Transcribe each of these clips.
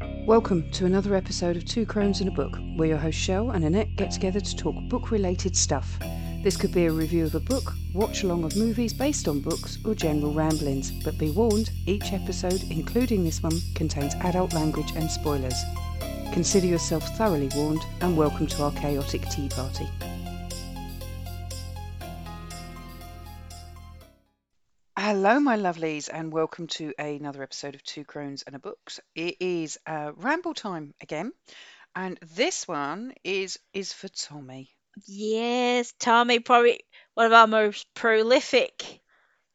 Welcome to another episode of Two Crones and a Book, where your host Shell and Annette get together to talk book related stuff. This could be a review of a book, watch along of movies based on books, or general ramblings, but be warned, each episode, including this one, contains adult language and spoilers. Consider yourself thoroughly warned and welcome to our chaotic tea party. Hello, my lovelies, and welcome to another episode of Two Crones and a Books. It is uh, ramble time again, and this one is is for Tommy. Yes, Tommy, probably one of our most prolific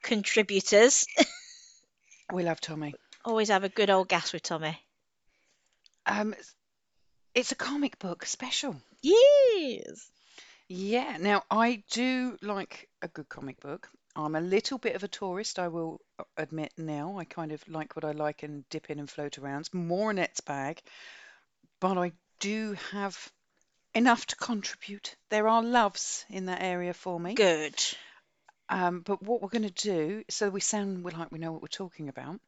contributors. We love Tommy. Always have a good old gas with Tommy. Um, it's a comic book special. Yes. Yeah. Now I do like a good comic book. I'm a little bit of a tourist, I will admit now. I kind of like what I like and dip in and float around. It's more Annette's bag, but I do have enough to contribute. There are loves in that area for me. Good. Um, but what we're going to do, so we sound like we know what we're talking about,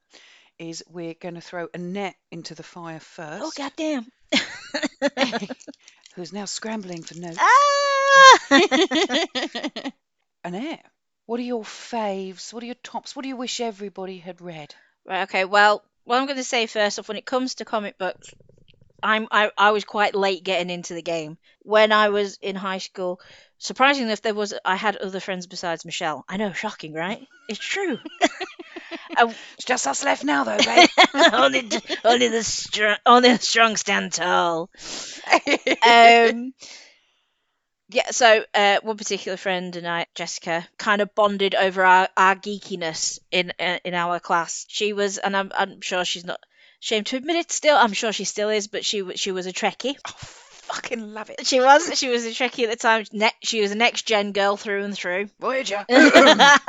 is we're going to throw Annette into the fire first, Oh goddamn. who's now scrambling for notes. ah! Annette, what are your faves? What are your tops? What do you wish everybody had read? right. Okay. Well, what I'm going to say first off, when it comes to comic books, I'm I, I was quite late getting into the game. When I was in high school, surprisingly enough, there was I had other friends besides Michelle. I know, shocking, right? It's true. And It's just us left now, though, babe. only, only the strong, only the strong stand tall. Um, yeah. So uh, one particular friend and I, Jessica, kind of bonded over our, our geekiness in uh, in our class. She was, and I'm I'm sure she's not ashamed to admit it. Still, I'm sure she still is, but she she was a Trekkie. oh, fucking love it. She was she was a Trekkie at the time. Ne- she was a next gen girl through and through. Voyager. uh,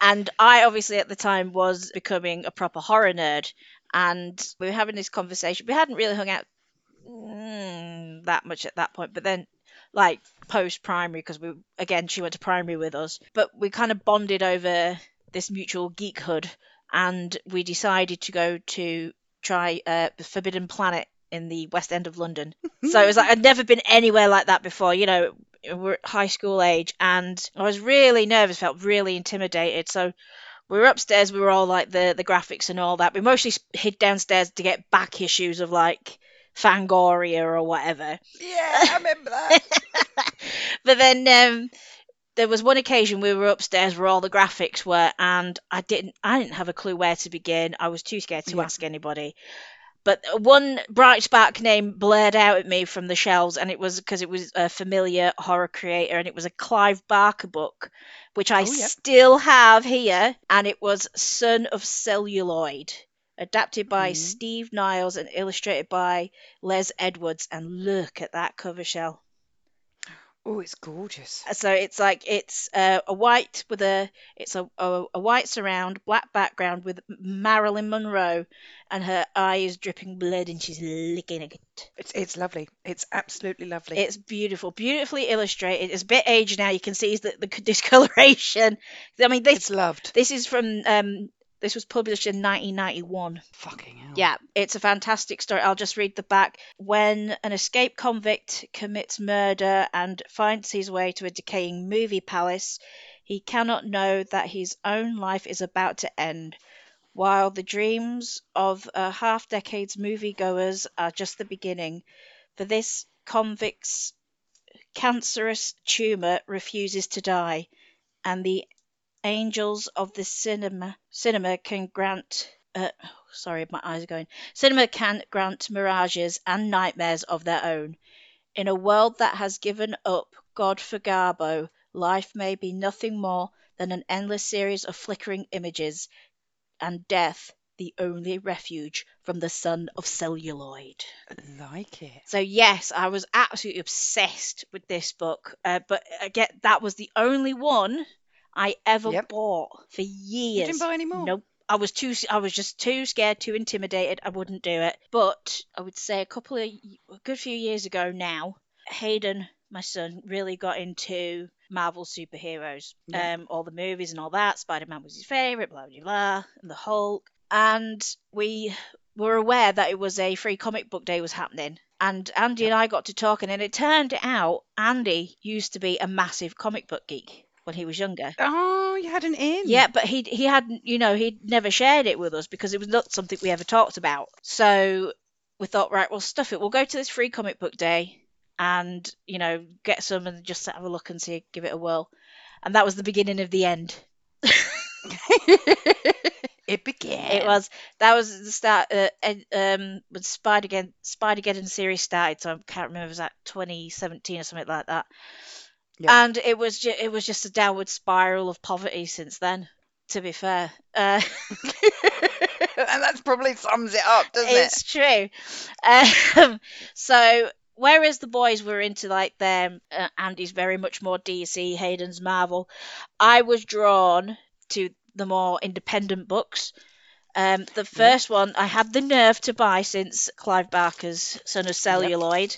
and I obviously at the time was becoming a proper horror nerd, and we were having this conversation. We hadn't really hung out mm, that much at that point, but then like post primary because we again she went to primary with us, but we kind of bonded over this mutual geekhood, and we decided to go to try uh, Forbidden Planet in the West End of London. So it was like I'd never been anywhere like that before. You know, we're at high school age, and I was really nervous, felt really intimidated. So we were upstairs. We were all like the the graphics and all that. We mostly hid downstairs to get back issues of like Fangoria or whatever. yeah, I remember that. but then um, there was one occasion we were upstairs where all the graphics were, and I didn't I didn't have a clue where to begin. I was too scared to Yeah. ask anybody. But one bright spark name blared out at me from the shelves, and it was because it was a familiar horror creator, and it was a Clive Barker book, which I Oh, yep. still have here, and it was Son of Celluloid, adapted by Mhm. Steve Niles and illustrated by Les Edwards. And look at that cover shell. Oh, it's gorgeous. So it's like it's uh, a white with a it's a, a a white surround, black background with Marilyn Monroe, and her eye is dripping blood, and she's licking it. It's it's lovely. It's absolutely lovely. It's beautiful, beautifully illustrated. It's a bit aged now. You can see the, the discoloration. I mean, this it's loved. this is from um this was published in 1991. Fucking hell. Yeah, it's a fantastic story. I'll just read the back. When an escaped convict commits murder and finds his way to a decaying movie palace, he cannot know that his own life is about to end, while the dreams of a half decade's moviegoers are just the beginning. For this convict's cancerous tumor refuses to die, and the angels of the cinema cinema can grant uh, sorry my eyes are going cinema can grant mirages and nightmares of their own in a world that has given up god for garbo life may be nothing more than an endless series of flickering images and death the only refuge from the son of celluloid Like it. so yes, I was absolutely obsessed with this book. Uh, but again, that was the only one I ever Yep. bought for years. You didn't buy any more. Nope. I was too. I was just too scared, too intimidated. I wouldn't do it. But I would say a couple of a good few years ago now, Hayden, my son, really got into Marvel superheroes. Yeah. Um, all the movies and all that. Spider Man was his favorite. Blah blah blah. And the Hulk. and we were aware that it was a free comic book day was happening. And Andy and I got to talking, and it turned out Andy used to be a massive comic book geek when he was younger. Oh, you had an in. Yeah, but he he hadn't, you know, he'd never shared it with us because it was not something we ever talked about. So we thought, right, well, stuff it. We'll go to this free comic book day and you know get some and just have a look and see, give it a whirl. And that was the beginning of the end. it began. It was that was the start. Uh, and, um, when Spider Spider Geddon series started, so I can't remember. Was that 2017 or something like that. Yeah. And it was ju- it was just a downward spiral of poverty since then. To be fair, uh, and that probably sums it up, doesn't it? it's true. Um, so whereas the boys were into like them, uh, Andy's very much more DC, Hayden's Marvel. I was drawn to the more independent books. Um, the first one I had the nerve to buy since Clive Barker's Son of Celluloid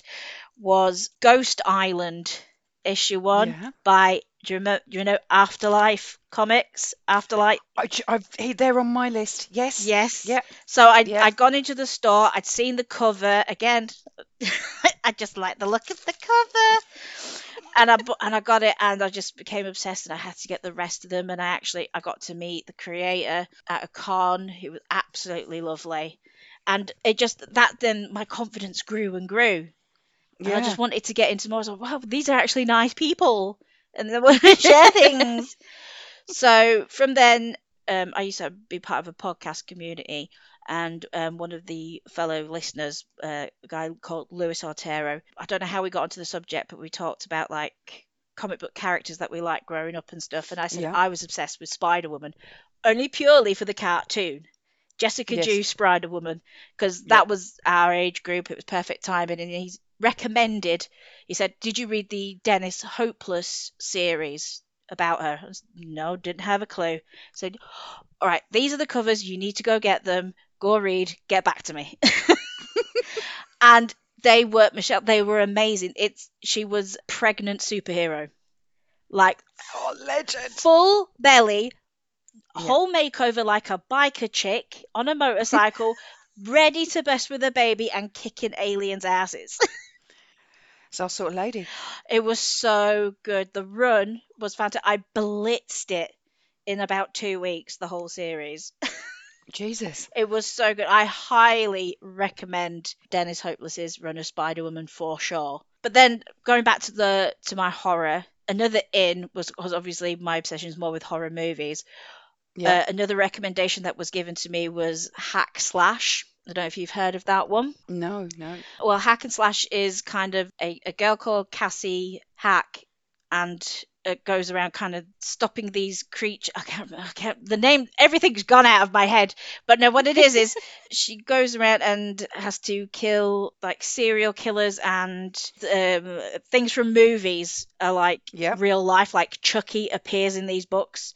was Ghost Island issue one Yeah. by do you, remember, do you know Afterlight Comics? Afterlight I, hey, they're on my list. Yes. Yes. Yeah. So I'd, Yeah. I'd gone into the store, I'd seen the cover again. I just like the look of the cover, and I and I got it, and I just became obsessed, and I had to get the rest of them. And I actually I got to meet the creator at a con, who was absolutely lovely, and it just that then my confidence grew and grew. And I just wanted to get into more. I was like, wow, these are actually nice people, and they want to share things. so from then, um, I used to be part of a podcast community, and um, one of the fellow listeners, uh, a guy called Luis Ortero, I don't know how we got onto the subject, but we talked about like comic book characters that we liked growing up and stuff. And I said Yeah. I was obsessed with Spider Woman, only purely for the cartoon. Jessica Yes. Drew Spider Woman, because that was our age group. It was perfect timing, and he's recommended. He said, "Did you read the Dennis Hopeless series about her?" I was, no, didn't have a clue. Said, "All right, these are the covers. You need to go get them. Go read. Get back to me." and they were Michelle. They were amazing. It's she was pregnant superhero, like Oh, legend. full belly. Whole makeover like a biker chick on a motorcycle, ready to bust with a baby and kicking aliens' asses. It's our sort of lady. it was so good. The run was fantastic. I blitzed it in about two weeks, the whole series. Jesus. It was so good. I highly recommend Dennis Hopeless's Run of Spider Woman for sure. But then going back to the to my horror, another in was, was obviously my obsession is more with horror movies. Yeah. Uh, another recommendation that was given to me was Hack Slash. I don't know if you've heard of that one. no, no. Well, Hack and Slash is kind of a, a girl called Cassie Hack, and it goes around kind of stopping these creatures. I can't, remember- I can't. The name, everything's gone out of my head. But no, what it is is she goes around and has to kill like serial killers and um, things from movies are like Yep. real life. Like Chucky appears in these books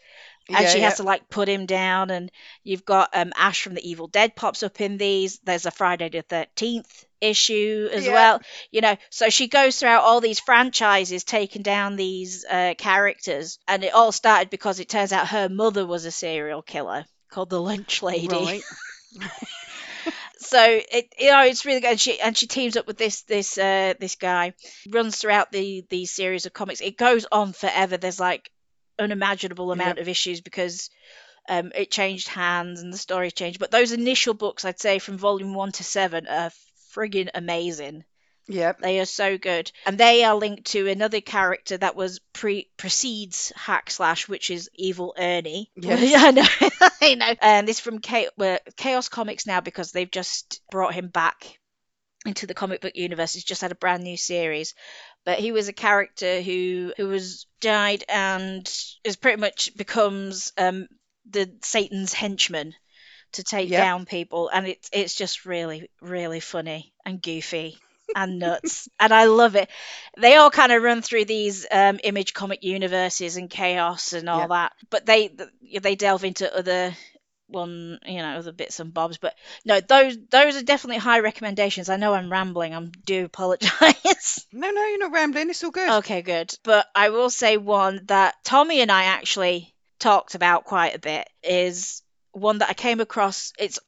and Yeah, she yeah. has to like put him down and you've got um ash from the evil dead pops up in these. There's a friday the 13th issue as Yeah. well you know. So she goes throughout all these franchises taking down these uh, characters and it all started because it turns out her mother was a serial killer called the lunch lady. Right. so it you know it's really good. And she and she teams up with this this uh this guy. Runs throughout the the series of comics. It goes on forever. There's like unimaginable amount of issues because um it changed hands and the story changed. But those initial books i'd say from volume one to seven are friggin amazing. Yeah, they are so good. And they are linked to another character that was pre precedes hack slash which is evil ernie. Yes. i know i know. And this from Cha- chaos comics now because they've just brought him back into the comic book universe. He's just had a brand new series but he was a character who who was died and is pretty much becomes um the satan's henchman to take Yep. down people and it's it's just really really funny and goofy and nuts and i love it they all kind of run through these um, image comic universes and chaos and all Yeah. that but they they delve into other one you know other bits and bobs but no those those are definitely high recommendations i know i'm rambling i do apologize No, no, you're not rambling. It's all good. okay good but i will say one that tommy and i actually talked about quite a bit is one that I came across. It's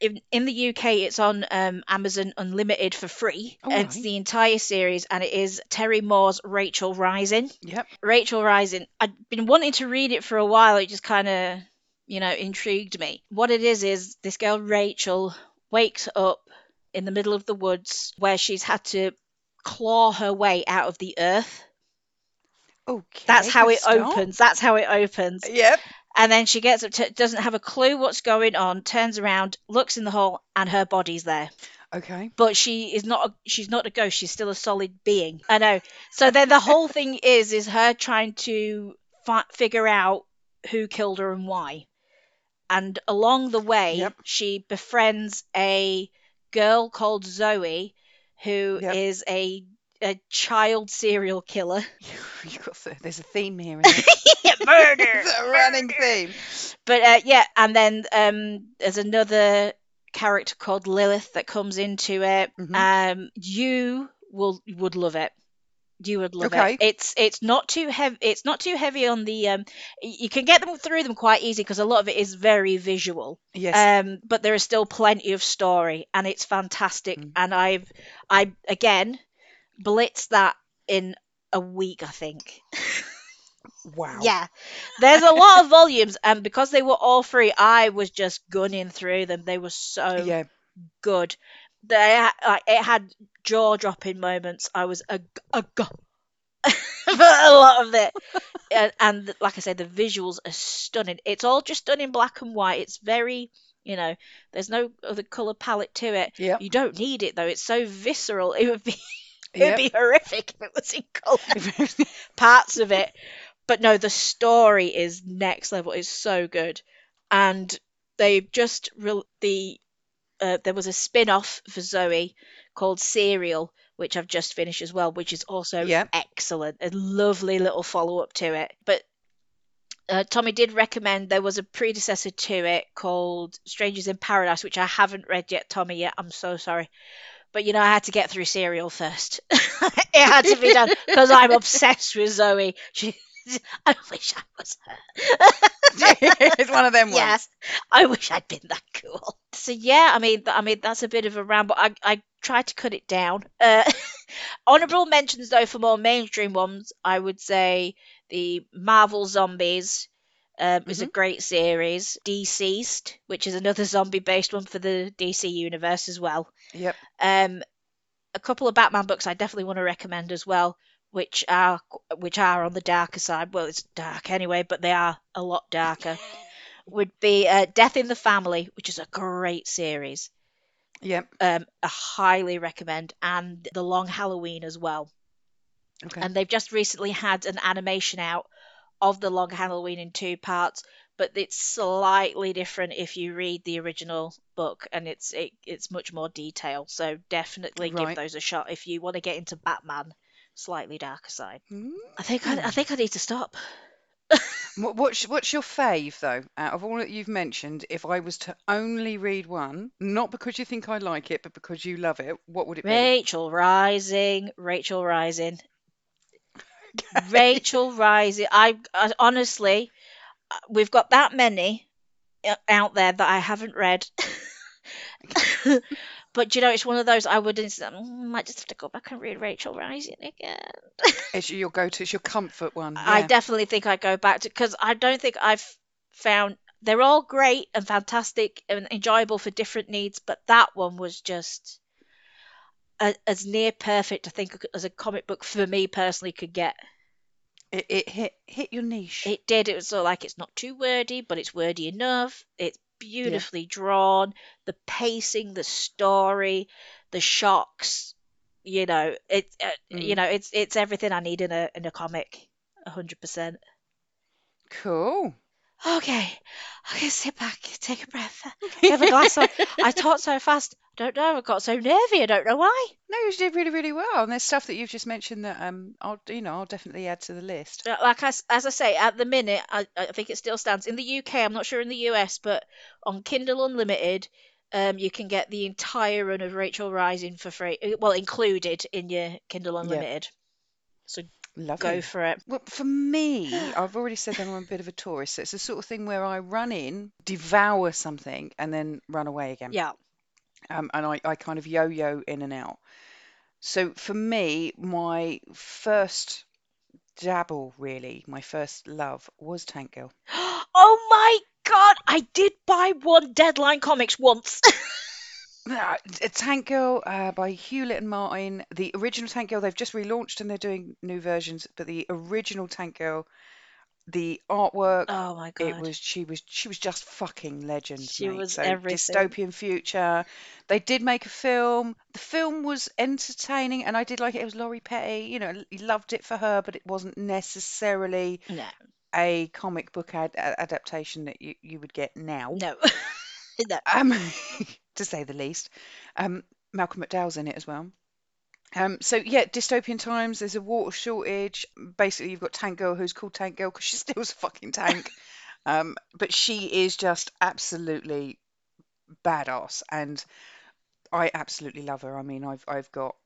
in, in the UK, it's on um, Amazon Unlimited for free. All It's right. the entire series, and it is Terry Moore's Rachel Rising. Yep. Rachel Rising. I'd been wanting to read it for a while. It just kind of, you know, intrigued me. What it is is this girl Rachel wakes up in the middle of the woods where she's had to claw her way out of the earth. Okay. That's how it start. opens. That's how it opens. Yep. And then she gets up, to, doesn't have a clue what's going on, turns around, looks in the hole, and her body's there. Okay. But she is not. A, she's not a ghost. She's still a solid being. I know. So then the whole thing is is her trying to fi- figure out who killed her and why. And along the way, Yep. she befriends a girl called Zoe, who is Yep. a a child serial killer. You got th- there's a theme here. Murder. It's a running theme. But uh, yeah, and then um, there's another character called Lilith that comes into it. Mhm. Um, you will would love it. You would love Okay. it. It's it's not too heavy. It's not too heavy on the. Um, you can get them through them quite easy because a lot of it is very visual. Yes. Um, but there is still plenty of story, and it's fantastic. Mm. And I've I again blitz that in a week, I think. wow. Yeah, there's a lot of volumes, and because they were all free, I was just gunning through them. They were so Yeah. good. They like it had jaw dropping moments. I was a a for a lot of it, and, and like I said, the visuals are stunning. It's all just done in black and white. It's very you know, there's no other color palette to it. Yep. You don't need it though. It's so visceral. It would be it Yep. would be horrific if it was in color parts of it. But no, the story is next level. It's so good, and they've just re- the uh, there was a spin off for Zoe called Serial, which I've just finished as well, which is also Yeah. excellent. A lovely little follow up to it. But uh, Tommy did recommend there was a predecessor to it called Strangers in Paradise, which I haven't read yet, Tommy. Yet I'm so sorry. But you know, I had to get through Serial first. it had to be done because I'm obsessed with Zoe. She, I wish I was her. it's one of them ones. Yes, I wish I'd been that cool. So yeah, I mean, I mean that's a bit of a ramble. I I tried to cut it down. Uh, honorable mentions though for more mainstream ones, I would say the Marvel Zombies. Um, is a great series. Deceased, which is another zombie-based one for the DC universe as well. Yep. Um, a couple of Batman books I definitely want to recommend as well, which are which are on the darker side. Well, it's dark anyway, but they are a lot darker. Would be uh, Death in the Family, which is a great series. Yep. Um, I highly recommend, and The Long Halloween as well. Okay. And they've just recently had an animation out of The Long Halloween in two parts, but it's slightly different if you read the original book, and it's it, it's much more detailed. So definitely give those a shot if you want to get into Batman, slightly darker side. Hmm. I think I, I think I need to stop. What, what's what's your fave though? Out of all that you've mentioned, if I was to only read one, not because you think I like it, but because you love it, what would it be? Rachel Rising, Rachel Rising, Rachel Rising. I, I honestly, uh, we've got that many uh, out there that I haven't read. but you know, it's one of those I would mm, might just have to go back and read Rachel Rising again. It's your go-to. It's your comfort one. I definitely think I go back to because I don't think I've found they're all great and fantastic and enjoyable for different needs, but that one was just a, as near perfect. I think as a comic book for me personally could get. It, it hit hit your niche. It did. It was sort of like it's not too wordy, but it's wordy enough. It's beautifully drawn. The pacing, the story, the shocks. You know, it. Uh, You Mm. know, it's it's everything I need in a in a comic. A hundred percent. Cool. Okay, okay, sit back, take a breath, have a glass of. I talked so fast. I don't know. I got so nervy. I don't know why. No, you did really, really well. And there's stuff that you've just mentioned that um, I'll you know I'll definitely add to the list. Uh, Like I s as I say, at the minute, I, I think it still stands in the UK. I'm not sure in the US, but on Kindle Unlimited, um, you can get the entire run of Rachel Rising for free. uh, Well, included in your Kindle Unlimited. So Lovely. go for it. Well, for me, I've already said that I'm a bit of a tourist. So it's the sort of thing where I run in, devour something, and then run away again. Yeah. Um, and I, I kind of yo-yo in and out. So for me, my first dabble, really, my first love was Tank Girl. Oh my god, I did buy one Deadline Comics once. Uh, Tank Girl uh, by Hewlett and Martin. The original Tank Girl, they've just relaunched and they're doing new versions, but the original Tank Girl, the artwork, oh my god! it was she was she was just fucking legend. She mate. was so everything. dystopian future. They did make a film. The film was entertaining, and I did like it. It was Lori Petty. You know, loved it for her, but it wasn't necessarily No. a comic book ad- a- adaptation that you, you would get now. No. no. um, to say the least. Um, Malcolm McDowell's in it as well. Um, so yeah, dystopian times. There's a water shortage. Basically, you've got Tank Girl, who's called Tank Girl because she steals a fucking tank. um, but she is just absolutely badass, and I absolutely love her. I mean, I've I've got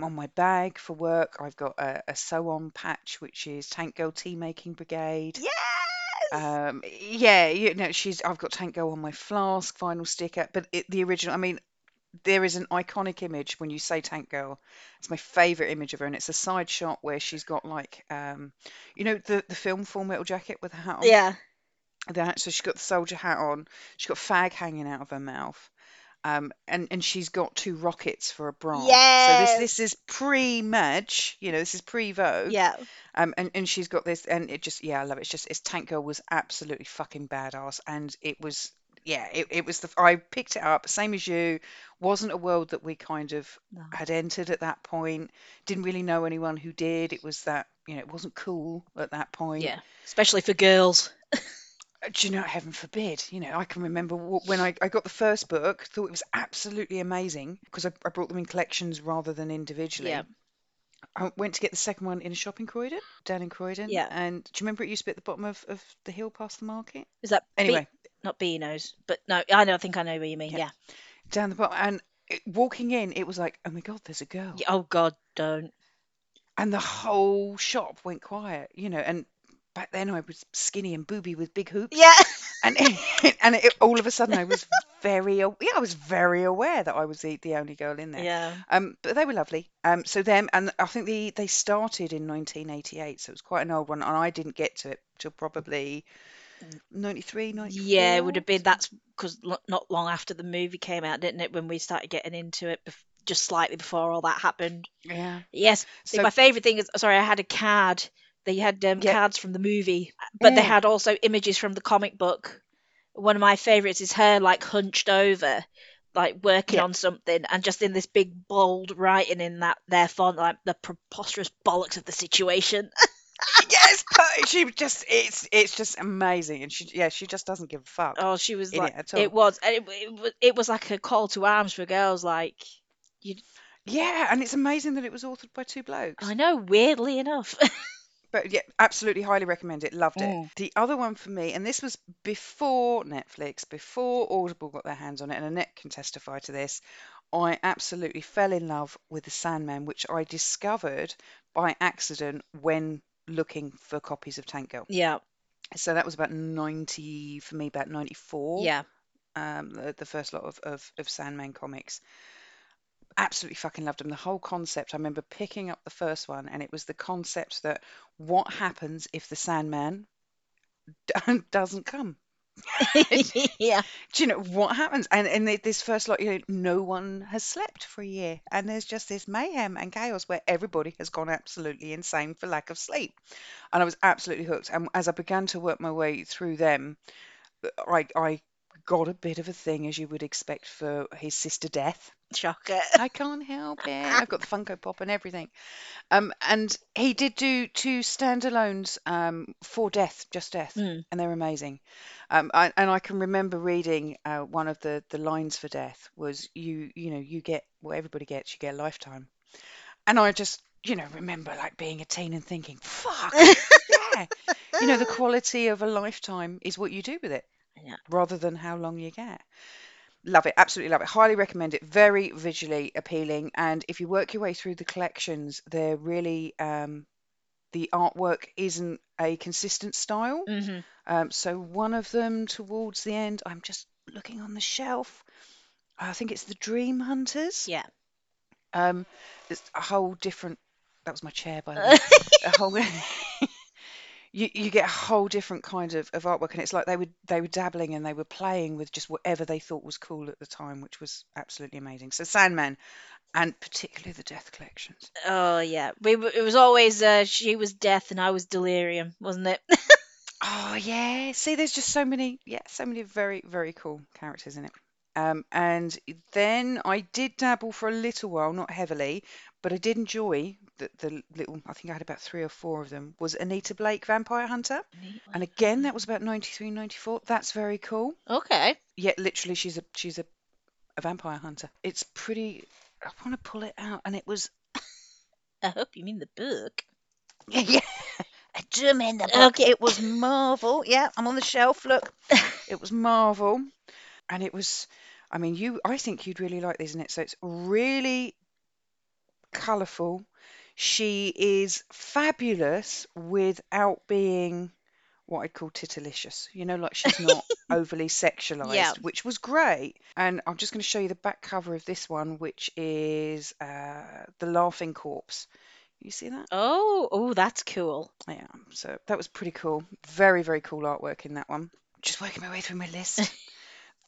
on my bag for work. I've got a, a sew on patch, which is Tank Girl Tea Making Brigade. Yes. Um, yeah, you know, she's. I've got Tank Girl on my flask vinyl sticker, but it, the original. I mean, there is an iconic image when you say Tank Girl. It's my favorite image of her, and it's a side shot where she's got like, um, you know, the the film Full Metal Jacket with the hat on. Yeah. That so she's got the soldier hat on. She's got fag hanging out of her mouth. Um, and and she's got two rockets for a bra. So Yes. this this is pre-Madge, you know, this is pre-Vogue. Yeah. Um, and, and she's got this, and it just, yeah, I love it. It's just, it's Tank Girl was absolutely fucking badass, and it was, yeah, it, it was the, I picked it up, same as you, wasn't a world that we kind of No. had entered at that point, didn't really know anyone who did. It was that, you know, it wasn't cool at that point. Yeah. Especially for girls. Do you know, heaven forbid, you know, I can remember when I, I got the first book, thought it was absolutely amazing because I, I brought them in collections rather than individually. Yeah. I went to get the second one in a shop in Croydon, down in Croydon. Yeah. And do you remember it used to be at the bottom of, of the hill past the market? Is that Be- Anyway, not Beano's, but no, I know. I think I know what you mean. Yeah. Yeah. down the bottom. And it, walking in, it was like, oh my God, there's a girl. Oh God, don't. And the whole shop went quiet, you know. And back then I was skinny and booby with big hoops. Yeah. And and it, all of a sudden I was very, aw- yeah, I was very aware that I was the, the only girl in there. Yeah. Um, but they were lovely. Um, so them, and I think they they started in 1988, so it was quite an old one, and I didn't get to it till probably 93, 94. Yeah, it would have been. That's because not long after the movie came out, didn't it? When we started getting into it, bef- just slightly before all that happened. Yeah. Yes. See, So my favorite thing is sorry, I had a card. They had um, Yeah. cards from the movie, but they Mm. had also images from the comic book. One of my favorites is her like hunched over, like working Yeah. on something, and just in this big bold writing in that their font, like the preposterous bollocks of the situation. yes, but she was just it's it's just amazing, and she yeah she just doesn't give a fuck. oh, she was it like, at it was, it, it was, it was like a call to arms for girls. Like, Yeah, and it's amazing that it was authored by two blokes. I know, weirdly enough. But yeah, absolutely highly recommend it. Loved it. Mm. The other one for me, and this was before Netflix, before Audible got their hands on it, and Annette can testify to this. I absolutely fell in love with the Sandman, which I discovered by accident when looking for copies of Tank Girl. yeah, So that was about 90, for me, about 94. yeah, um, the, the first lot of, of, of Sandman comics. Absolutely fucking loved them. The whole concept. I remember picking up the first one, and it was the concept that what happens if the Sandman d- doesn't come? yeah. Do you know what happens? And and this first lot, you know, no one has slept for a year, and there's just this mayhem and chaos where everybody has gone absolutely insane for lack of sleep. And I was absolutely hooked. And as I began to work my way through them, I I got a bit of a thing, as you would expect, for his sister Death. Shocker. I can't help it. I've got the Funko Pop and everything. Um, and he did do two standalones um, for Death, just Death, Mm. and they're amazing. Um, I, and I can remember reading uh, one of the the lines for Death was you you know you get what everybody gets, you get a lifetime. And I just you know remember like being a teen and thinking, fuck yeah, you know the quality of a lifetime is what you do with it Yeah. rather than how long you get. Love it, absolutely love it. Highly recommend it. Very visually appealing, and if you work your way through the collections, they're really um, the artwork isn't a consistent style. hmm Um, so one of them towards the end, I'm just looking on the shelf. I think it's the Dream Hunters. Yeah. Um, it's a whole different. That was my chair, by the way. a whole. you you get a whole different kind of, of artwork, and it's like they were they were dabbling and they were playing with just whatever they thought was cool at the time, which was absolutely amazing. So Sandman, and particularly the Death collections. Oh yeah. We it was always uh, she was death and I was delirium, wasn't it? Oh yeah. See, there's just so many, yeah, so many very, very cool characters in it. Um, and then I did dabble for a little while, not heavily, but I did enjoy the, the little, I think I had about three or four of them, was Anita Blake Vampire Hunter. And again, that was about 93, 94. That's very cool. Okay. Yet literally she's a she's a, a vampire hunter. It's pretty I want to pull it out and it was I hope you mean the book. yeah. I do mean the book. Okay. It was Marvel. Yeah, I'm on the shelf. Look, it was Marvel, and it was. I mean, you. I think you'd really like these, it? So it's really colourful. She is fabulous without being what I'd call titilicious. You know, like she's not overly sexualized, Yeah. which was great. And I'm just going to show you the back cover of this one, which is uh, the Laughing Corpse. You see that? Oh, oh, that's cool. Yeah, so that was pretty cool. Very, very cool artwork in that one. Just working my way through my list.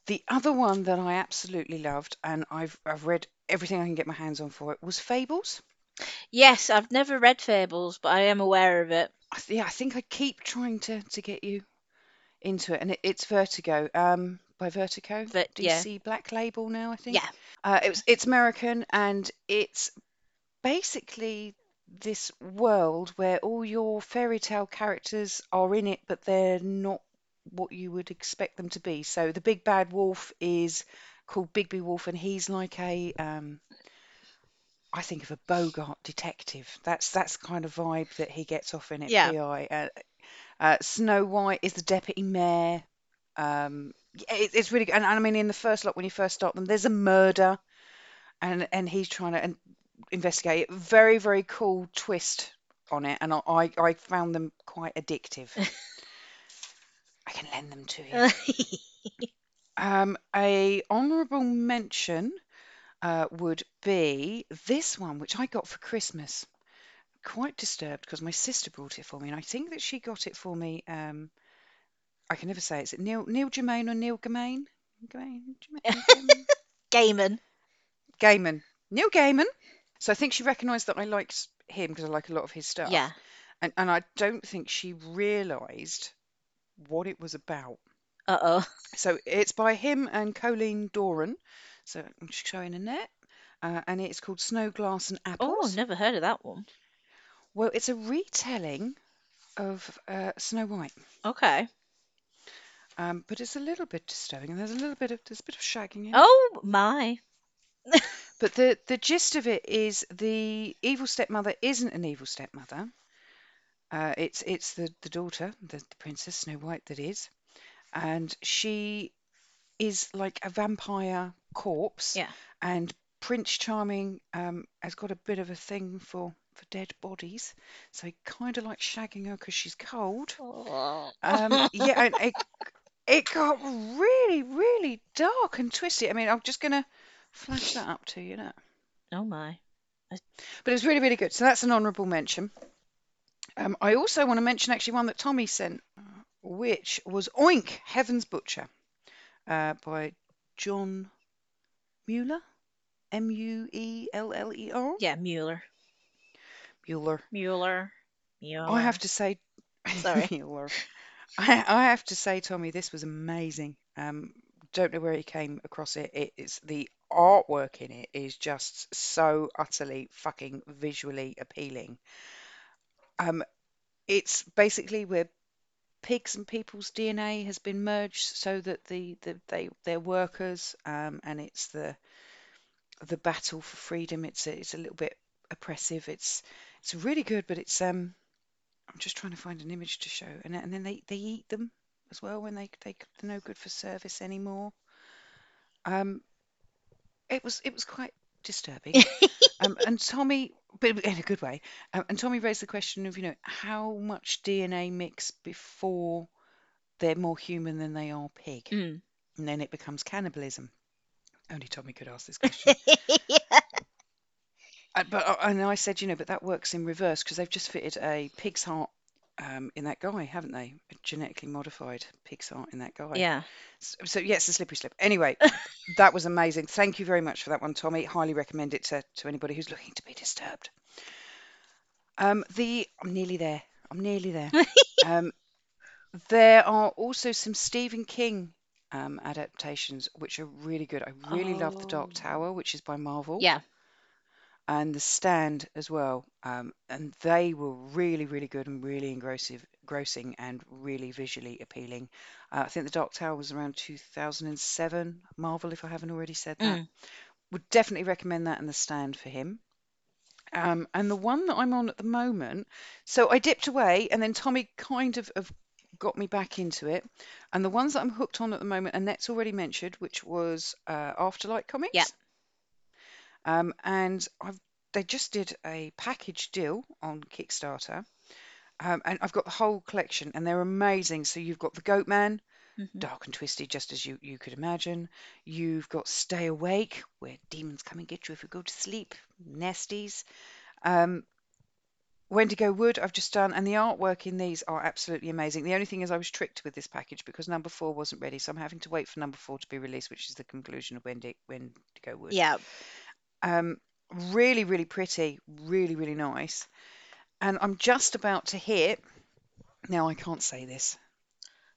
the other one that I absolutely loved, and I've I've read everything I can get my hands on for it, was Fables. Yes, I've never read Fables, but I am aware of it. I th- yeah, I think I keep trying to to get you into it, and it, it's Vertigo. Um, by Vertigo, But yeah. DC Black Label now, I think. Yeah. Uh, it was it's American, and it's basically this world where all your fairy tale characters are in it, but they're not what you would expect them to be. So the big bad wolf is called Bigby Wolf, and he's like a um, I think of a Bogart detective. That's that's the kind of vibe that he gets off in it. Yeah. PI. Uh, uh, Snow White is the deputy mayor. Um, it, it's really good. And, and I mean, in the first lot, when you first start them, there's a murder, and and he's trying to and investigate it. Very very cool twist on it, and I, I found them quite addictive. I can lend them to you. Um, a honourable mention uh, would be this one, which I got for Christmas. Quite disturbed because my sister brought it for me, and I think that she got it for me. Um, I can never say. Is it Neil Neil Germain or Neil Gaiman? Gaiman, Gaiman, Gaiman. Gaiman. Neil Gaiman. So I think she recognised that I liked him because I like a lot of his stuff. Yeah. And and I don't think she realised what it was about. Uh oh. So it's by him and Colleen Doran. So I'm just showing a net. Uh, and it's called Snow Glass and Oh, Apples. I've never heard of that one. Well, it's a retelling of uh, Snow White, Okay. um, but it's a little bit disturbing, and there's a little bit of there's a bit of shagging in it. Oh my. But the the gist of it is the evil stepmother isn't an evil stepmother. Uh, it's it's the the daughter, the, the princess Snow White, that is, and she is like a vampire corpse. Yeah. And Prince Charming um, has got a bit of a thing for for dead bodies, so he kind of likes shagging her because she's cold. Um, yeah, and it it got really really dark and twisty. I mean, I'm just gonna flash that up to you now. Oh my. But it was really, really good. So that's an honourable mention. Um, I also want to mention actually one that Tommy sent, which was Oink, Heaven's Butcher, uh, by John Mueller, M U E L L E R. Yeah, Mueller. Mueller. Mueller. Mueller. I have to say, Sorry. Mueller. I, I have to say, Tommy, this was amazing. Um, don't know where he came across it. It is the artwork in it is just so utterly fucking visually appealing. Um, it's basically where pigs and people's DNA has been merged so that the, the they they're workers, um, and it's the the battle for freedom. It's a, it's a little bit oppressive. It's it's really good, but it's um I'm just trying to find an image to show, and and then they they eat them as well when they they they're no good for service anymore. Um, it was it was quite disturbing. um, and Tommy, but in a good way. Um, and Tommy raised the question of, you know, how much DNA mix before they're more human than they are pig, Mm. and then it becomes cannibalism. Only Tommy could ask this question. Uh, but uh, and I said, you know, but that works in reverse because they've just fitted a pig's heart um, in that guy, haven't they? A genetically modified pig's heart in that guy. yeah. So, so it's a slippery slip. Anyway, that was amazing. Thank you very much for that one, Tommy. Highly recommend it to, to anybody who's looking to be disturbed. Um, the I'm nearly there. I'm nearly there. um, there are also some Stephen King um, adaptations which are really good. I really love The Dark Oh. Tower, which is by Marvel Yeah. And The Stand as well. Um, and they were really, really good and really engrossive, engrossing and really visually appealing. Uh, I think The Dark Tower was around 2007, Marvel, if I haven't already said that. Mm. Would definitely recommend that and The Stand for him. Um, and the one that I'm on at the moment, so I dipped away and then Tommy kind of, of got me back into it. And the ones that I'm hooked on at the moment, Annette's already mentioned, which was uh, Afterlight Comics. Yeah. Um, and I've they just did a package deal on Kickstarter. Um, and I've got the whole collection and they're amazing. So you've got the Goat Man, Mhm. dark and twisty, just as you, you could imagine. You've got Stay Awake, where demons come and get you if you go to sleep. Nesties. Um, Wendigo Wood, I've just done, and the artwork in these are absolutely amazing. The only thing is, I was tricked with this package because number four wasn't ready, so I'm having to wait for number four to be released, which is the conclusion of Wendigo Wood. Yeah. Um, really, really pretty, really, really nice. And I'm just about to hit. Now I can't say this.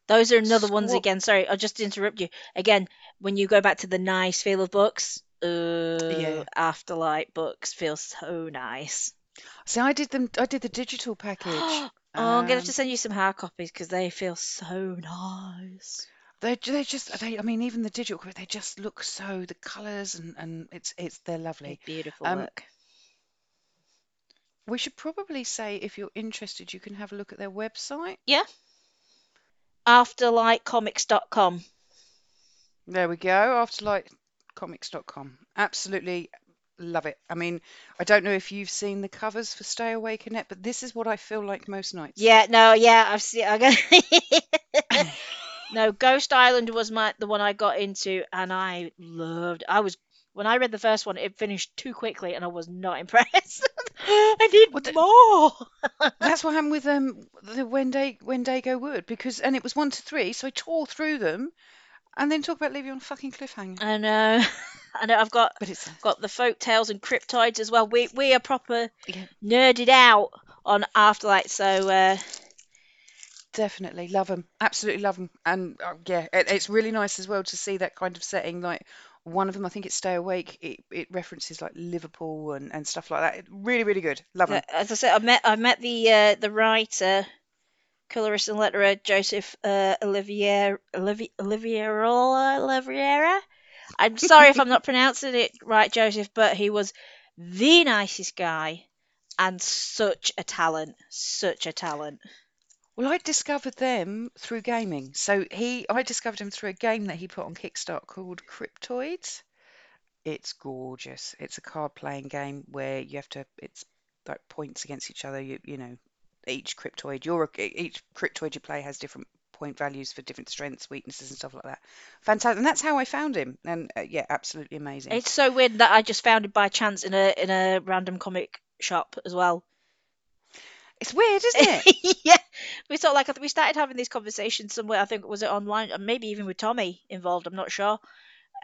Those are another ones Squat- again. Sorry, I'll just interrupt you. Again, when you go back to the nice feel of books, uh, Yeah. Afterlight books feel so nice. See, I did them. I did the digital package. oh, I'm gonna have Um, to send you some hard copies because they feel so nice. They they just they I mean even the digital copy, they just look so the colours and and it's it's they're lovely. Beautiful Um, work. We should probably say if you're interested, you can have a look at their website. Yeah. Afterlightcomics.com. There we go. Afterlightcomics.com. Absolutely love it. I mean, I don't know if you've seen the covers for Stay Awake Annette, but this is what I feel like most nights. Yeah, no, yeah, I've seen. I got... no, Ghost Island was my the one I got into, and I loved. I was when I read the first one, it finished too quickly, and I was not impressed. I need Well, the- more. That's what happened with um the Wendigo, Wendigo Wood because and it was one to three, so I tore through them, and then talk about leaving you on a fucking cliffhanger. I know. I know. I've got But it's got the folk tales and cryptoids as well. We we are proper yeah, nerded out on Afterlight, so uh, definitely love them, absolutely love them, and uh, yeah, it, it's really nice as well to see that kind of setting. Like one of them, I think it's Stay Awake. It, it references like Liverpool and, and stuff like that. It, really, really good. Love them. as I said, I met I met the uh, the writer, colorist and letterer Joseph uh, Olivier Olivier Oliviera. I'm sorry if I'm not pronouncing it right, Joseph, but he was the nicest guy and such a talent, such a talent. Well, I discovered them through gaming. So he, I discovered him through a game that he put on Kickstarter called Cryptoids. It's gorgeous. It's a card playing game where you have to, it's like points against each other. You, you know, each cryptoid, your each cryptoid you play has different point values for different strengths, weaknesses, and stuff like that. Fantastic. And that's how I found him. And uh, yeah, absolutely amazing. It's so weird that I just found it by chance in a in a random comic shop as well. It's weird, isn't it? yeah, we sort of like we started having these conversations somewhere. I think was it online, and maybe even with Tommy involved. I'm not sure.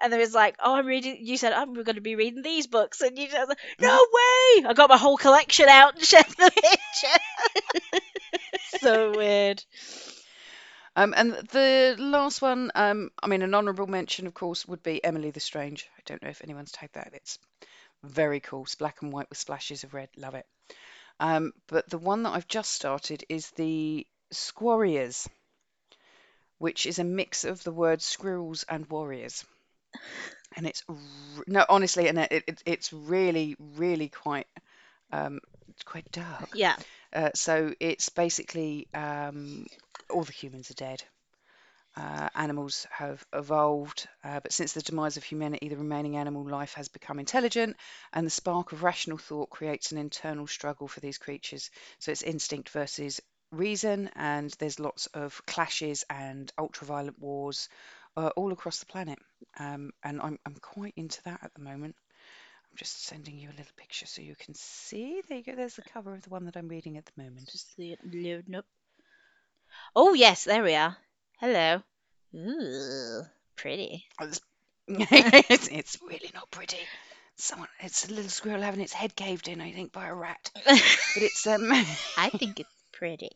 And there was like, oh, I'm reading. You said I'm going to be reading these books, and you just like, no way! I got my whole collection out and shared the picture. so weird. Um, and the last one, um, I mean, an honourable mention, of course, would be Emily the Strange. I don't know if anyone's tagged that. It's very cool. It's black and white with splashes of red. Love it. Um, but the one that I've just started is the Squarriors, which is a mix of the words squirrels and warriors. And it's r- no, honestly, and it, it, it's really, really quite, um, it's quite dark. Yeah. Uh, so it's basically um, all the humans are dead. Uh, animals have evolved, uh, but since the demise of humanity, the remaining animal life has become intelligent, and the spark of rational thought creates an internal struggle for these creatures. So it's instinct versus reason, and there's lots of clashes and ultra-violent wars uh, all across the planet. Um, and I'm, I'm quite into that at the moment. I'm just sending you a little picture so you can see. There you go. There's the cover of the one that I'm reading at the moment. Just the loading up. Oh yes, there we are. Hello. Ooh, pretty. It's, it's, it's really not pretty. Someone, it's a little squirrel having its head caved in, I think, by a rat. But it's um, I think it's pretty.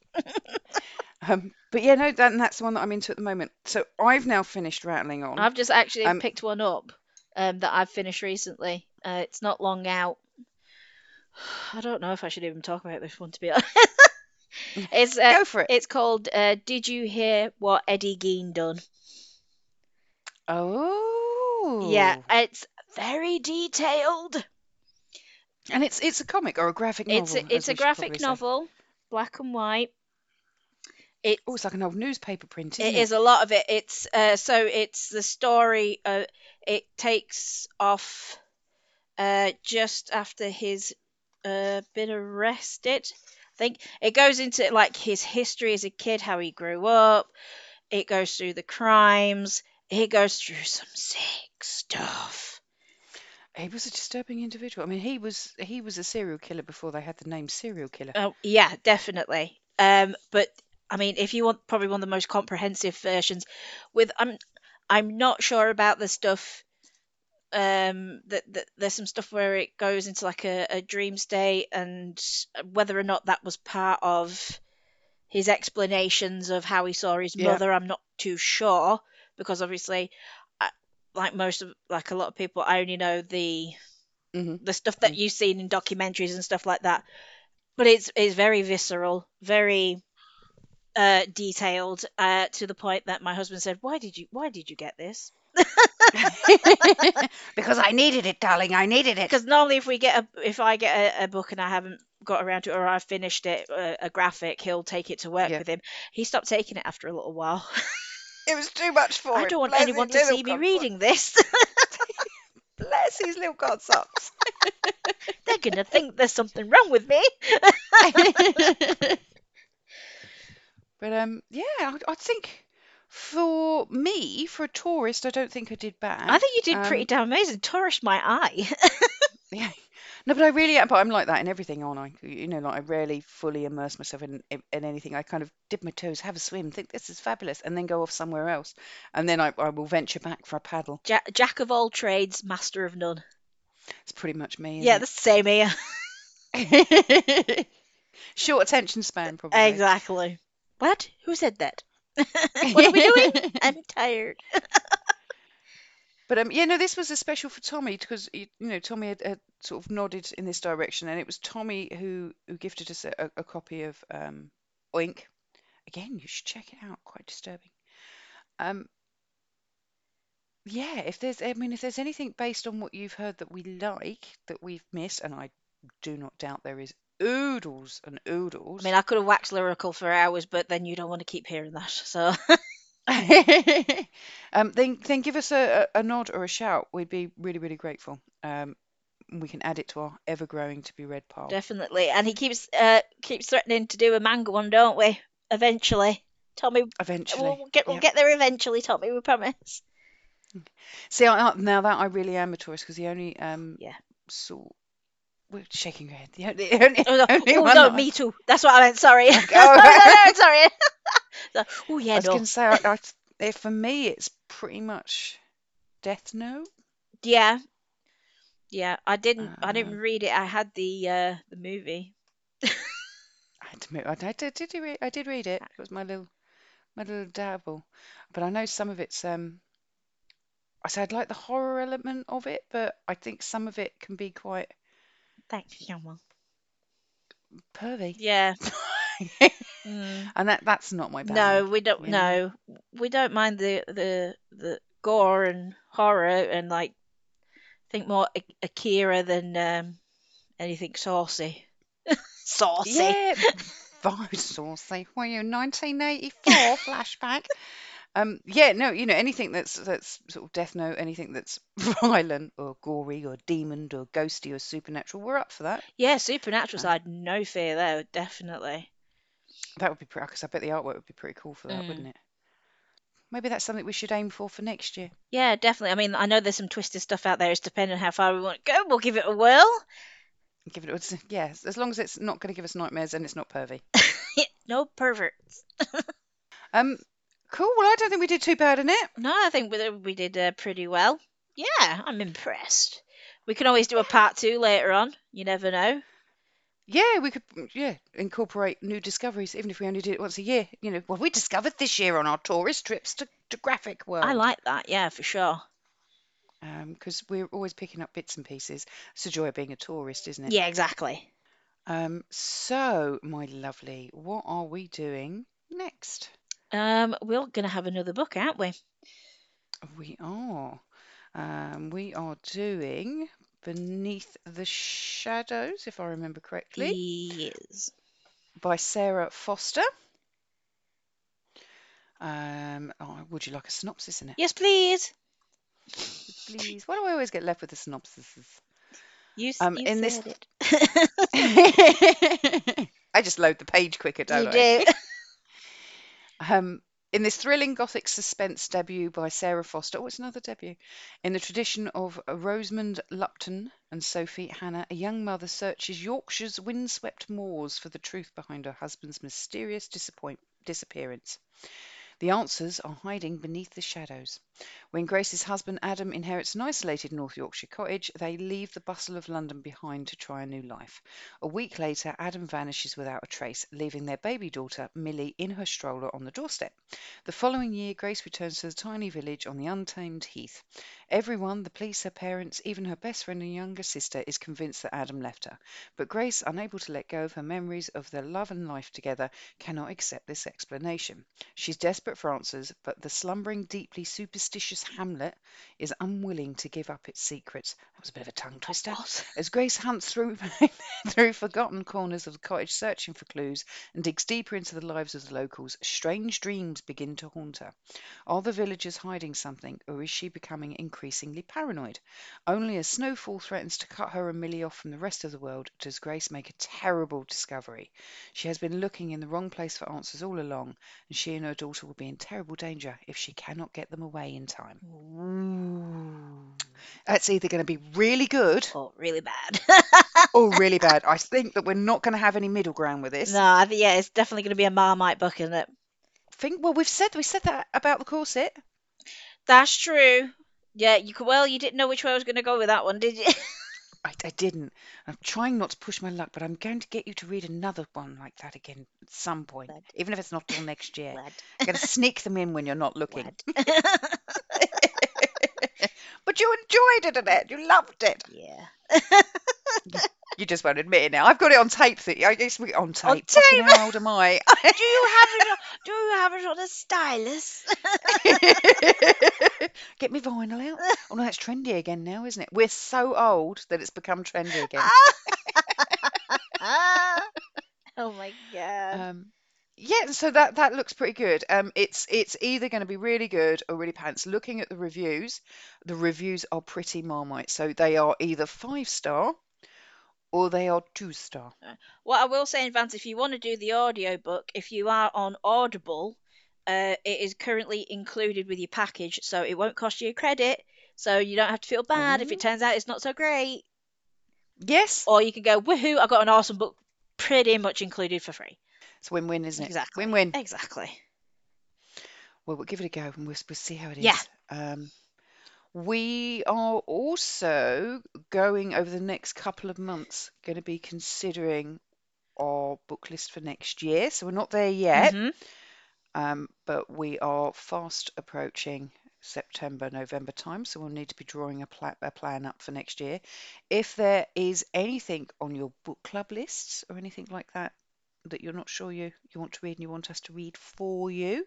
um, but yeah, no, that, that's the one that I'm into at the moment. So I've now finished rattling on. I've just actually Um, picked one up um, that I've finished recently. Uh, it's not long out. I don't know if I should even talk about this one to be honest. it's uh, Go for it. it's called uh, "Did You Hear What Eddie Gein Done?" Oh, Yeah, it's very detailed. and it's it's a comic or a graphic novel. It's a, it's a graphic probably say. novel, black and white. It Oh, it's like an old newspaper print, isn't It is a lot of it. It's uh, so it's the story. Uh, it takes off uh, just after his uh, been arrested. Think it goes into like his history as a kid, how he grew up. It goes through the crimes. It goes through some sick stuff. He was a disturbing individual. I mean, he was he was a serial killer before they had the name serial killer. Oh yeah, definitely. Um, but I mean, if you want probably one of the most comprehensive versions, with I'm I'm not sure about the stuff. Um, that, that there's some stuff where it goes into like a, a dream state, and whether or not that was part of his explanations of how he saw his Yeah. mother, I'm not too sure because obviously, I, like most of like a lot of people, I only know the hmm the stuff that you've seen in documentaries and stuff like that. But it's it's very visceral, very uh, detailed, uh, to the point that my husband said, "Why did you Why did you get this?" because I needed it, darling. I needed it. Because normally, if we get a if I get a, a book and I haven't got around to it or I've finished it, uh, a graphic, he'll take it to work Yeah. with him. He stopped taking it after a little while. It was too much for I him. don't want Bless anyone to see me reading this. Bless his little god socks. They're gonna think there's something wrong with me. But um, yeah, I, I think for me, for a tourist, I don't think I did bad. I think you did pretty Um, damn amazing. Tourished my eye. Yeah. No, but I really am. But I'm like that in everything, aren't I? You know, like I rarely fully immerse myself in, in in anything. I kind of dip my toes, have a swim, think this is fabulous, and then go off somewhere else, and then I, I will venture back for a paddle. Jack, jack of all trades, master of none. It's pretty much me. Yeah, Isn't the same here. it? Short attention span, probably. Exactly. What? Who said that? what are we doing? I'm tired. But um, yeah, no, this was a special for Tommy because you know Tommy had, had sort of nodded in this direction, and it was Tommy who who gifted us a, a copy of um, Oink. Again, you should check it out. Quite disturbing. Um, yeah, if there's, I mean, if there's anything based on what you've heard that we like that we've missed, and I do not doubt there is oodles and oodles. I mean, I could have waxed lyrical for hours, but then you don't want to keep hearing that. So, um, then then give us a, a, a nod or a shout. We'd be really really grateful. Um, we can add it to our ever growing to be read pile. definitely. And he keeps uh keeps threatening to do a manga one, don't we? Eventually. Tommy, Eventually, we'll get we'll Yep. get there eventually, Tommy, we promise. See, I, now that I really am a tourist because the only um Yeah. saw we're shaking your head. The only, the only, Oh, no, only oh, one no me too. That's what I meant. Sorry. Oh. no, no, sorry. So, oh I was no. going to say, I, I, eh, for me, it's pretty much Death Note. Yeah, yeah. I didn't. I didn't Um, read it. I had the uh the movie. I had to admit, I did, did, did read, I did read it. It was my little, my little dabble. But I know some of it's um. I said I'd like the horror element of it, but I think some of it can be quite Thanks, Yama. pervy. Yeah. Mm. And that that's not my bag. No, we don't. you know? No, we don't mind the the the gore and horror and like think more A- Akira than um anything saucy. saucy. Yeah, very saucy. Were you 1984 flashback? Um, yeah, no, you know, anything that's that's sort of Death Note, anything that's violent or gory or demoned or ghosty or supernatural, we're up for that. Yeah, supernatural Uh, side, no fear there, definitely. That would be pretty, because I bet the artwork would be pretty cool for that, Mm. wouldn't it? Maybe that's something we should aim for for next year. Yeah, definitely. I mean, I know there's some twisted stuff out there. It's depending on how far we want to go. We'll give it a whirl. Give it, a- yeah, as long as it's not going to give us nightmares and it's not pervy. no perverts. Um, cool. Well, I don't think we did too bad in it. No, I think we, we did uh, pretty well. Yeah, I'm impressed. We can always do a part two later on. You never know. Yeah, we could, mm, yeah, incorporate new discoveries, even if we only did it once a year. You know, what we discovered this year on our tourist trips to, to Graphic World. I like that. Yeah, for sure. because we're always picking up bits and pieces. It's the joy of being a tourist, isn't it? Yeah, exactly. Um, so, my lovely, what are we doing next? Um, we're gonna have another book, aren't we? We are. Um, we are doing Beneath the Shadows, if I remember correctly, Yes. by Sara Foster. Um, oh, would you like a synopsis in it? Yes, please. Please. Why do I always get left with the synopsis? You, Um, you in this- it. I just load the page quicker, don't you I? do. Um, in this thrilling gothic suspense debut by Sara Foster, oh, it's another debut. In the tradition of Rosamund Lupton and Sophie Hannah, a young mother searches Yorkshire's windswept moors for the truth behind her husband's mysterious disappoint- disappearance. The answers are hiding beneath the shadows. When Grace's husband Adam inherits an isolated North Yorkshire cottage, they leave the bustle of London behind to try a new life. A week later, Adam vanishes without a trace, leaving their baby daughter, Millie, in her stroller on the doorstep. The following year, Grace returns to the tiny village on the untamed heath. Everyone, the police, her parents, even her best friend and younger sister, is convinced that Adam left her. But Grace, unable to let go of her memories of their love and life together, cannot accept this explanation. She's desperate for answers, but the slumbering, deeply superstitious Hamlet is unwilling to give up its secrets. That was a bit of a tongue twister. What? As Grace hunts through through forgotten corners of the cottage searching for clues and digs deeper into the lives of the locals, strange dreams begin to haunt her. Are the villagers hiding something, or is she becoming increasingly paranoid? Only as snowfall threatens to cut her and Millie off from the rest of the world does Grace make a terrible discovery. She has been looking in the wrong place for answers all along, and she and her daughter will be in terrible danger if she cannot get them away in time. That's either going to be really good Oh, really bad. or really bad. I think that we're not going to have any middle ground with this. no, I think yeah, it's definitely going to be a Marmite book, isn't it? think well we've said we said that about the corset. That's true. Yeah, you could. Well, you didn't know which way I was going to go with that one, did you? I, I didn't. I'm trying not to push my luck, but I'm going to get you to read another one like that again at some point, Lad. even if it's not till next year. Lad. I'm going to sneak them in when you're not looking. Lad. But you enjoyed it, Annette. You loved it. yeah. You just won't admit it now. I've got it on tape. That I guess we on tape. On tape. how old am I? Do you have it? On, do you have it on a stylus? Get me vinyl out. Oh no, that's trendy again now, isn't it? We're so old that it's become trendy again. oh my god. Um, yeah, so that that looks pretty good. Um, it's it's either going to be really good or really pants. Looking at the reviews, the reviews are pretty marmite. So they are either five star or they are two star. What I will say in advance, if you want to do the audio book, if you are on Audible, uh, it is currently included with your package, so it won't cost you a credit. So you don't have to feel bad if it turns out it's not so great. Yes, Or you can go, woohoo, I got an awesome book pretty much included for free. It's win-win, isn't it? Exactly. Win-win. Exactly. Well, we'll give it a go and we'll, we'll see how it is. Yeah. Um, we are also going over the next couple of months going to be considering our book list for next year. So we're not there yet. Mhm. Um, but we are fast approaching September, November time, so we'll need to be drawing a, pla- a plan up for next year. If there is anything on your book club lists or anything like that that you're not sure you, you want to read and you want us to read for you,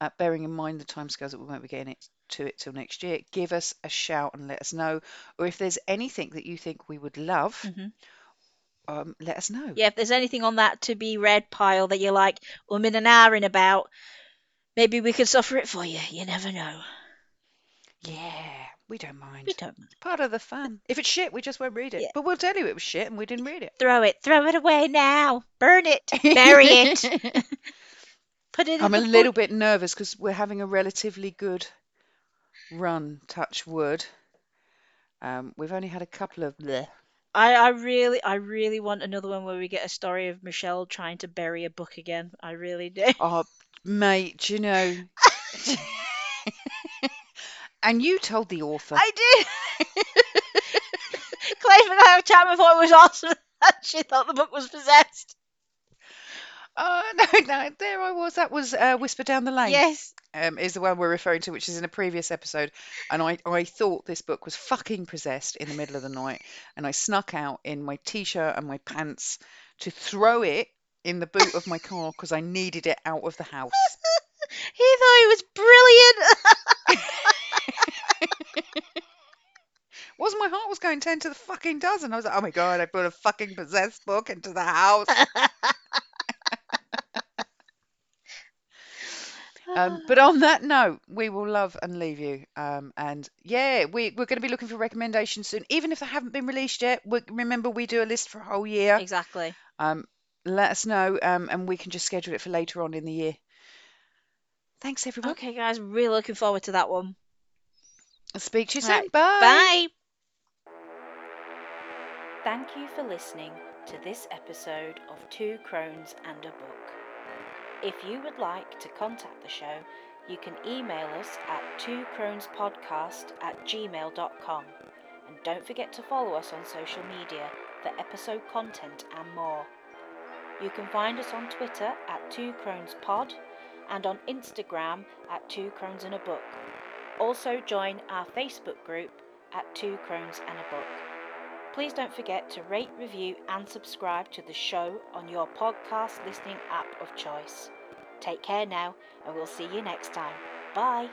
uh, bearing in mind the timescales that we won't be getting it to it till next year, give us a shout and let us know. Or if there's anything that you think we would love, Mhm. um, let us know. Yeah, if there's anything on that to be read pile that you're like, um in an hour in about, Maybe we could suffer it for you. You never know. Yeah, we don't mind. We don't. Part of the fun. If it's shit, we just won't read it. Yeah. But we'll tell you it was shit and we didn't read it. Throw it. Throw it away now. Burn it. Bury it. Put it I'm the a little bit nervous because we're having a relatively good run, touch wood. Um, we've only had a couple of bleh. I, I really, I really want another one where we get a story of Michelle trying to bury a book again. I really do. Oh, mate, do you know? and you told the author. I did. Clay and Chapman thought it was awesome. she thought the book was possessed. Oh no, no, there I was. That was uh, Whisper Down the Lane. Yes. um, is the one we're referring to, which is in a previous episode. And I, I thought this book was fucking possessed in the middle of the night. And I snuck out in my t shirt and my pants to throw it in the boot of my car because I needed it out of the house. He thought it was brilliant. Was my heart was going 10 to the fucking dozen. I was like, oh my God, I put a fucking possessed book into the house. Um, but on that note, we will love and leave you. Um, and yeah, we, we're going to be looking for recommendations soon. Even if they haven't been released yet, we, remember we do a list for a whole year. exactly. Um, let us know um, and we can just schedule it for later on in the year. Thanks, everyone. Okay, guys, really looking forward to that one. I'll speak to you soon. Right, Bye. Bye. Thank you for listening to this episode of Two Crones and a Book. If you would like to contact the show, you can email us at twocronespodcast at gmail.com. And don't forget to follow us on social media for episode content and more. You can find us on Twitter at Two Crones Pod and on Instagram at Two Crones and a Book. Also join our Facebook group at Two Crones and a Book. Please don't forget to rate, review, and subscribe to the show on your podcast listening app of choice. Take care now, and we'll see you next time. Bye.